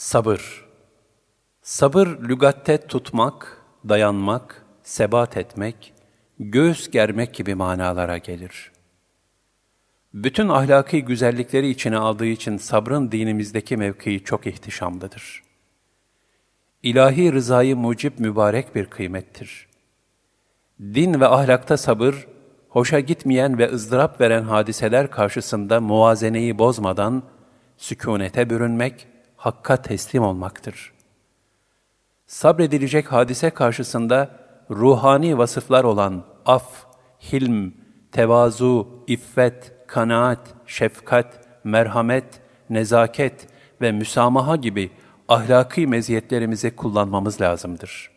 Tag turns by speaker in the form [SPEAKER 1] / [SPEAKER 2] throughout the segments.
[SPEAKER 1] Sabır Sabır lügatte tutmak, dayanmak, sebat etmek, göğüs germek gibi manalara gelir. Bütün ahlaki güzellikleri içine aldığı için sabrın dinimizdeki mevkii çok ihtişamlıdır. İlahi rızayı mucip mübarek bir kıymettir. Din ve ahlakta sabır, hoşa gitmeyen ve ızdırap veren hadiseler karşısında muvazeneyi bozmadan sükunete bürünmek, hakka teslim olmaktır. Sabredilecek hadise karşısında ruhani vasıflar olan af, hilm, tevazu, iffet, kanaat, şefkat, merhamet, nezaket ve müsamaha gibi ahlaki meziyetlerimizi kullanmamız lazımdır.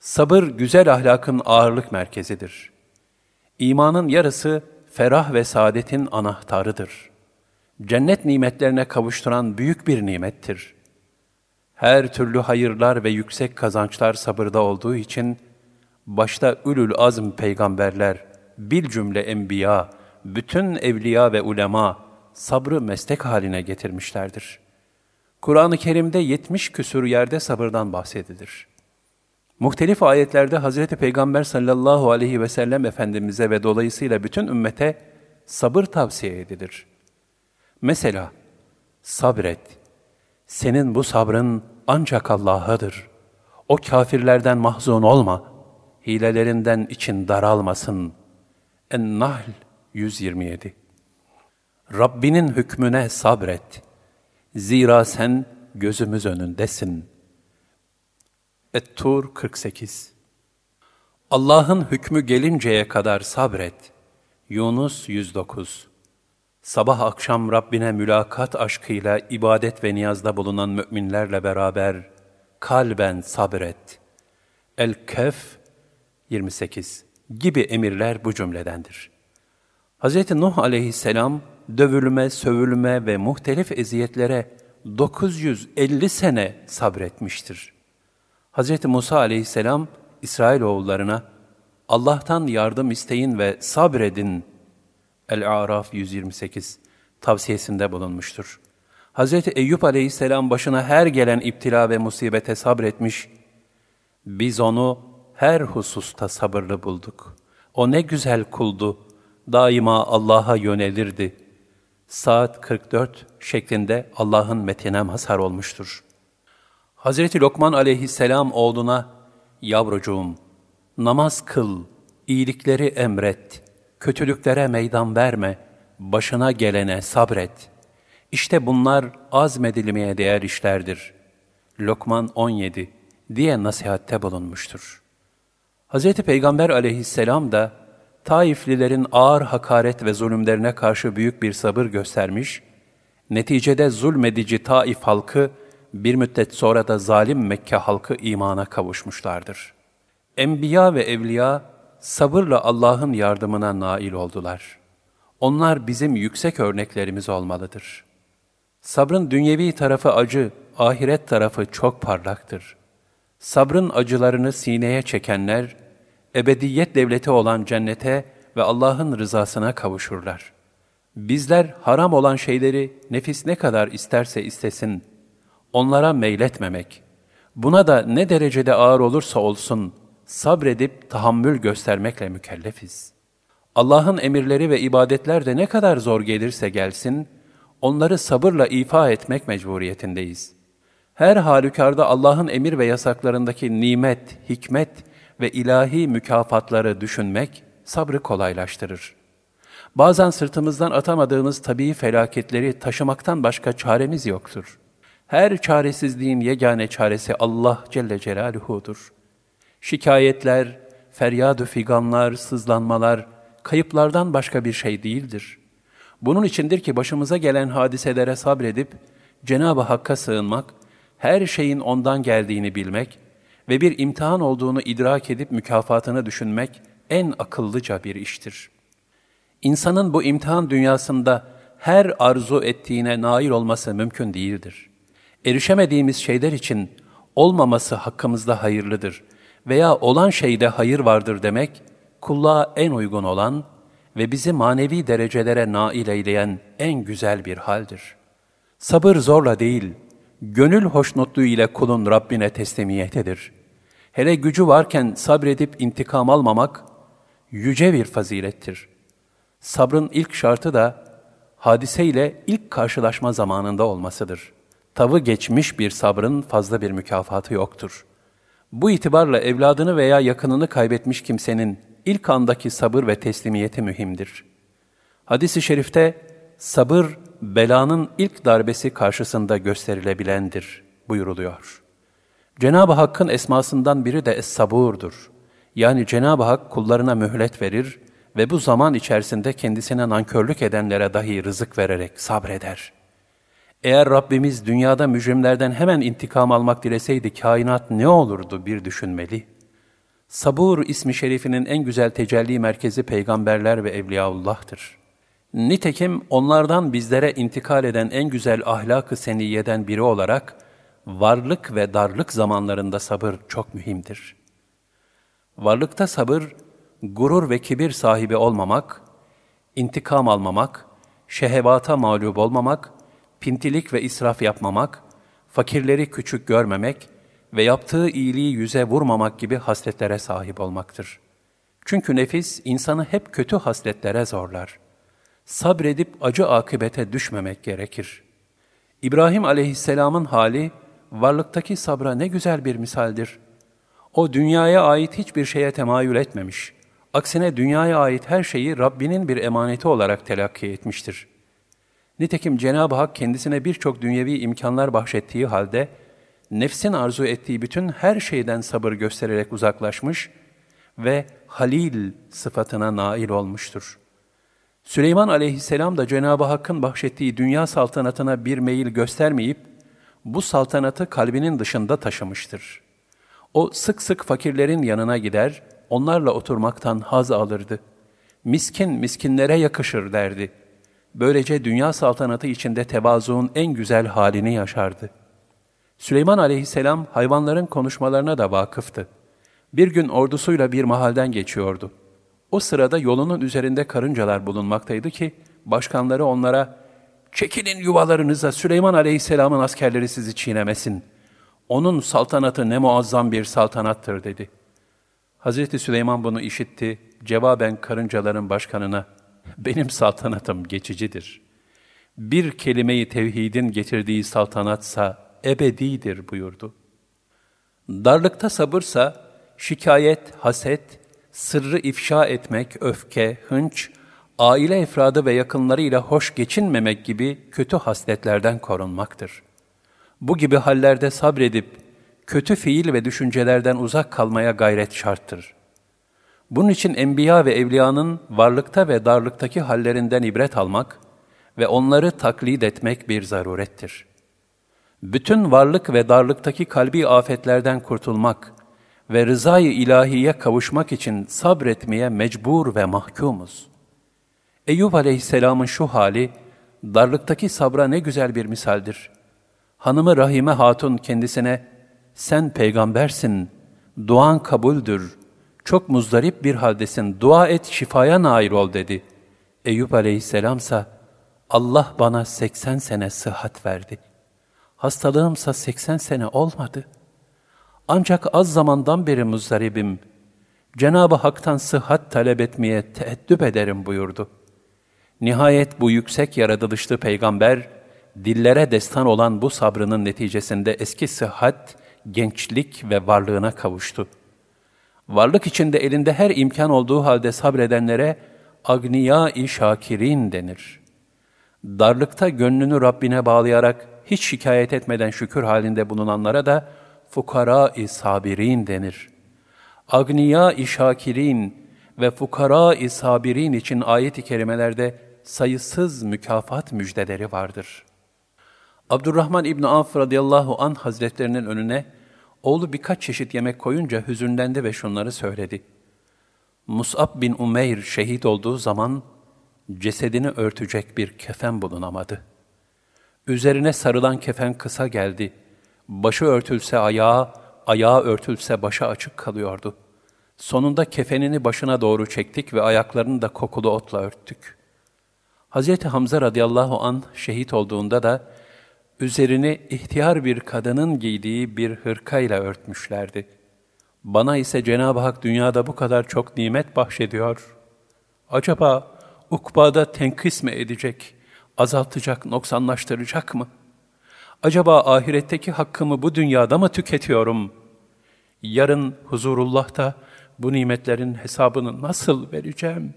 [SPEAKER 1] Sabır güzel ahlakın ağırlık merkezidir. İmanın yarısı ferah ve saadetin anahtarıdır. Cennet nimetlerine kavuşturan büyük bir nimettir. Her türlü hayırlar ve yüksek kazançlar sabırda olduğu için, başta ülül azm peygamberler, bil cümle enbiya, bütün evliya ve ulema sabrı meslek haline getirmişlerdir. Kur'an-ı Kerim'de yetmiş küsur yerde sabırdan bahsedilir. Muhtelif ayetlerde Hazreti Peygamber sallallahu aleyhi ve sellem Efendimiz'e ve dolayısıyla bütün ümmete sabır tavsiye edilir. Mesela, sabret, senin bu sabrın ancak Allah'adır. O kafirlerden mahzun olma, hilelerinden için daralmasın. En-Nahl 127 Rabbinin hükmüne sabret. Zira sen gözümüz önündesin. Et-Tur 48 Allah'ın hükmü gelinceye kadar sabret. Yunus 109 Sabah akşam Rabbine mülakat aşkıyla ibadet ve niyazda bulunan müminlerle beraber kalben sabret. El-Kehf 28 gibi emirler bu cümledendir. Hz. Nuh aleyhisselam dövülme, sövülme ve muhtelif eziyetlere 950 sene sabretmiştir. Hz. Musa aleyhisselam İsrailoğullarına Allah'tan yardım isteyin ve sabredin El-A'raf 128 tavsiyesinde bulunmuştur. Hz. Eyüp aleyhisselam başına her gelen iptila ve musibete sabretmiş, biz onu her hususta sabırlı bulduk. O ne güzel kuldu, daima Allah'a yönelirdi. Saat 44 şeklinde Allah'ın metine mazhar olmuştur. Hazreti Lokman aleyhisselam oğluna, yavrucuğum, namaz kıl, iyilikleri emret, kötülüklere meydan verme, başına gelene sabret. İşte bunlar azmedilmeye değer işlerdir. Lokman 17 diye nasihatte bulunmuştur. Hz. Peygamber aleyhisselam da Taiflilerin ağır hakaret ve zulümlerine karşı büyük bir sabır göstermiş, neticede zulmedici Taif halkı bir müddet sonra da zalim Mekke halkı imana kavuşmuşlardır. Enbiya ve evliya sabırla Allah'ın yardımına nail oldular. Onlar bizim yüksek örneklerimiz olmalıdır. Sabrın dünyevi tarafı acı, ahiret tarafı çok parlaktır. Sabrın acılarını sineye çekenler, ebediyet devleti olan cennete ve Allah'ın rızasına kavuşurlar. Bizler haram olan şeyleri nefis ne kadar isterse istesin, onlara meyletmemek, buna da ne derecede ağır olursa olsun, sabredip tahammül göstermekle mükellefiz. Allah'ın emirleri ve ibadetler de ne kadar zor gelirse gelsin, onları sabırla ifa etmek mecburiyetindeyiz. Her halükarda Allah'ın emir ve yasaklarındaki nimet, hikmet ve ilahi mükafatları düşünmek sabrı kolaylaştırır. Bazen sırtımızdan atamadığımız tabii felaketleri taşımaktan başka çaremiz yoktur. Her çaresizliğin yegane çaresi Allah Celle Celaluhu'dur. Şikayetler, feryad-ı figanlar, sızlanmalar, kayıplardan başka bir şey değildir. Bunun içindir ki başımıza gelen hadiselere sabredip, Cenab-ı Hakk'a sığınmak, her şeyin ondan geldiğini bilmek ve bir imtihan olduğunu idrak edip mükafatını düşünmek en akıllıca bir iştir. İnsanın bu imtihan dünyasında her arzu ettiğine nail olması mümkün değildir. Erişemediğimiz şeyler için olmaması hakkımızda hayırlıdır veya olan şeyde hayır vardır demek, kulluğa en uygun olan ve bizi manevi derecelere nail eyleyen en güzel bir haldir. Sabır zorla değil, gönül hoşnutluğu ile kulun Rabbine teslimiyetidir. Hele gücü varken sabredip intikam almamak, yüce bir fazilettir. Sabrın ilk şartı da hadiseyle ilk karşılaşma zamanında olmasıdır. Tavı geçmiş bir sabrın fazla bir mükafatı yoktur. Bu itibarla evladını veya yakınını kaybetmiş kimsenin ilk andaki sabır ve teslimiyeti mühimdir. Hadis-i şerifte sabır belanın ilk darbesi karşısında gösterilebilendir buyuruluyor. Cenab-ı Hakk'ın esmasından biri de Es-Sabur'dur. Yani Cenab-ı Hak kullarına mühlet verir ve bu zaman içerisinde kendisine nankörlük edenlere dahi rızık vererek sabreder. Eğer Rabbimiz dünyada mücrimlerden hemen intikam almak dileseydi kainat ne olurdu bir düşünmeli. Sabur ismi şerifinin en güzel tecelli merkezi peygamberler ve evliyaullah'tır. Nitekim onlardan bizlere intikal eden en güzel ahlak-ı seniyeden biri olarak, varlık ve darlık zamanlarında sabır çok mühimdir. Varlıkta sabır, gurur ve kibir sahibi olmamak, intikam almamak, şehevata mağlup olmamak, pintilik ve israf yapmamak, fakirleri küçük görmemek ve yaptığı iyiliği yüze vurmamak gibi hasletlere sahip olmaktır. Çünkü nefis insanı hep kötü hasletlere zorlar. Sabredip acı akıbete düşmemek gerekir. İbrahim aleyhisselamın hali, varlıktaki sabra ne güzel bir misaldir. O dünyaya ait hiçbir şeye temayül etmemiş. Aksine dünyaya ait her şeyi Rabbinin bir emaneti olarak telakki etmiştir. Nitekim Cenab-ı Hak kendisine birçok dünyevi imkanlar bahşettiği halde, nefsin arzu ettiği bütün her şeyden sabır göstererek uzaklaşmış ve Halil sıfatına nail olmuştur. Süleyman aleyhisselam da Cenab-ı Hakk'ın bahşettiği dünya saltanatına bir meyil göstermeyip, bu saltanatı kalbinin dışında taşımıştır. O sık sık fakirlerin yanına gider, onlarla oturmaktan haz alırdı. Miskin miskinlere yakışır derdi. Böylece dünya saltanatı içinde tevazuun en güzel halini yaşardı. Süleyman aleyhisselam hayvanların konuşmalarına da vakıftı. Bir gün ordusuyla bir mahalden geçiyordu. O sırada yolunun üzerinde karıncalar bulunmaktaydı ki, başkanları onlara, ''Çekilin yuvalarınıza, Süleyman aleyhisselamın askerleri sizi çiğnemesin. Onun saltanatı ne muazzam bir saltanattır.'' dedi. Hazreti Süleyman bunu işitti, cevaben karıncaların başkanına, ''Benim saltanatım geçicidir. Bir kelimeyi tevhidin getirdiği saltanatsa ebedidir.'' buyurdu. Darlıkta sabırsa, şikayet, haset, sırrı ifşa etmek, öfke, hınç, aile efradı ve yakınlarıyla hoş geçinmemek gibi kötü hasletlerden korunmaktır. Bu gibi hallerde sabredip, kötü fiil ve düşüncelerden uzak kalmaya gayret şarttır. Bunun için enbiya ve evliyanın varlıkta ve darlıktaki hallerinden ibret almak ve onları taklit etmek bir zarurettir. Bütün varlık ve darlıktaki kalbi afetlerden kurtulmak ve rızayı ilahiye kavuşmak için sabretmeye mecbur ve mahkumuz. Eyüp aleyhisselamın şu hali, darlıktaki sabra ne güzel bir misaldir. Hanımı Rahime Hatun kendisine, sen peygambersin, duan kabuldür, çok muzdarip bir haldesin, dua et şifaya nail ol dedi. Eyüp aleyhisselamsa, Allah bana 80 sene sıhhat verdi. Hastalığımsa 80 sene olmadı. Ancak az zamandan beri muzdaribim. Cenab-ı Hak'tan sıhhat talep etmeye teeddüp ederim buyurdu. Nihayet bu yüksek yaratılışlı peygamber, dillere destan olan bu sabrının neticesinde eski sıhhat, gençlik ve varlığına kavuştu. Varlık içinde elinde her imkan olduğu halde sabredenlere agniya-i şakirin denir. Darlıkta gönlünü Rabbine bağlayarak hiç şikayet etmeden şükür halinde bulunanlara da fukara-i sabirin denir. Agniya-i şakirin ve fukara-i sabirin için ayet-i kerimelerde sayısız mükafat müjdeleri vardır. Abdurrahman İbn Avf radıyallahu an hazretlerinin önüne oğlu birkaç çeşit yemek koyunca hüzünlendi ve şunları söyledi. Mus'ab bin Umeyr şehit olduğu zaman cesedini örtecek bir kefen bulunamadı. Üzerine sarılan kefen kısa geldi. Başı örtülse ayağı, ayağı örtülse başı açık kalıyordu. Sonunda kefenini başına doğru çektik ve ayaklarını da kokulu otla örttük. Hz. Hamza radıyallahu an şehit olduğunda da üzerini ihtiyar bir kadının giydiği bir hırkayla örtmüşlerdi. Bana ise Cenab-ı Hak dünyada bu kadar çok nimet bahşediyor. Acaba ukbada tenkis mi edecek, azaltacak, noksanlaştıracak mı? Acaba ahiretteki hakkımı bu dünyada mı tüketiyorum? Yarın huzurullah'ta bu nimetlerin hesabını nasıl vereceğim?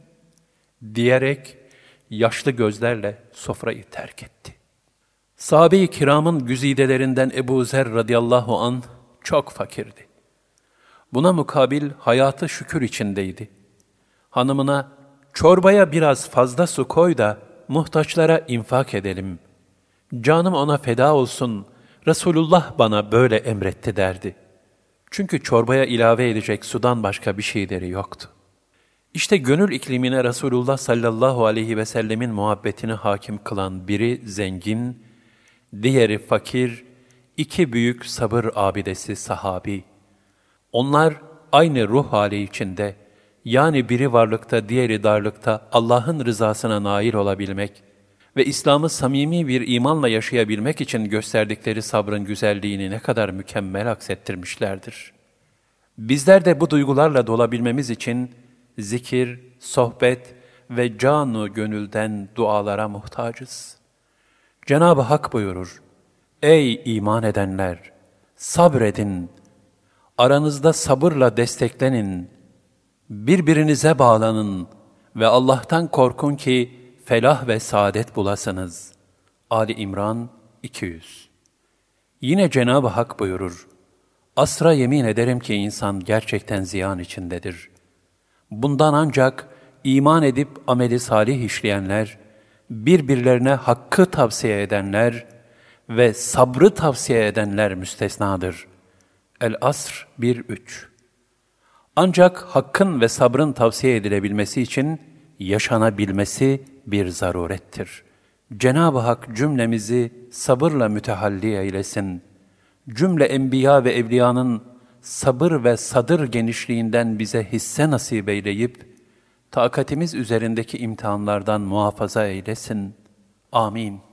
[SPEAKER 1] Diyerek yaşlı gözlerle sofrayı terk etti. Sahabe-i kiramın güzidelerinden Ebu Zer radıyallahu an çok fakirdi. Buna mukabil hayatı şükür içindeydi. Hanımına çorbaya biraz fazla su koy da muhtaçlara infak edelim. Canım ona feda olsun, Resulullah bana böyle emretti derdi. Çünkü çorbaya ilave edecek sudan başka bir şeyleri yoktu. İşte gönül iklimine Resulullah sallallahu aleyhi ve sellemin muhabbetini hakim kılan biri zengin, diğeri fakir, iki büyük sabır abidesi sahabi. Onlar aynı ruh hali içinde, yani biri varlıkta, diğeri darlıkta Allah'ın rızasına nail olabilmek ve İslam'ı samimi bir imanla yaşayabilmek için gösterdikleri sabrın güzelliğini ne kadar mükemmel aksettirmişlerdir. Bizler de bu duygularla dolabilmemiz için zikir, sohbet ve canu gönülden dualara muhtacız. Cenab-ı Hak buyurur, Ey iman edenler! Sabredin! Aranızda sabırla desteklenin, birbirinize bağlanın ve Allah'tan korkun ki felah ve saadet bulasınız. Ali İmran 200 Yine Cenab-ı Hak buyurur, Asra yemin ederim ki insan gerçekten ziyan içindedir. Bundan ancak iman edip ameli salih işleyenler, birbirlerine hakkı tavsiye edenler ve sabrı tavsiye edenler müstesnadır. El-Asr 1-3 Ancak hakkın ve sabrın tavsiye edilebilmesi için yaşanabilmesi bir zarurettir. Cenab-ı Hak cümlemizi sabırla mütehalli eylesin. Cümle enbiya ve evliyanın sabır ve sadır genişliğinden bize hisse nasip eyleyip, takatimiz üzerindeki imtihanlardan muhafaza eylesin. Amin.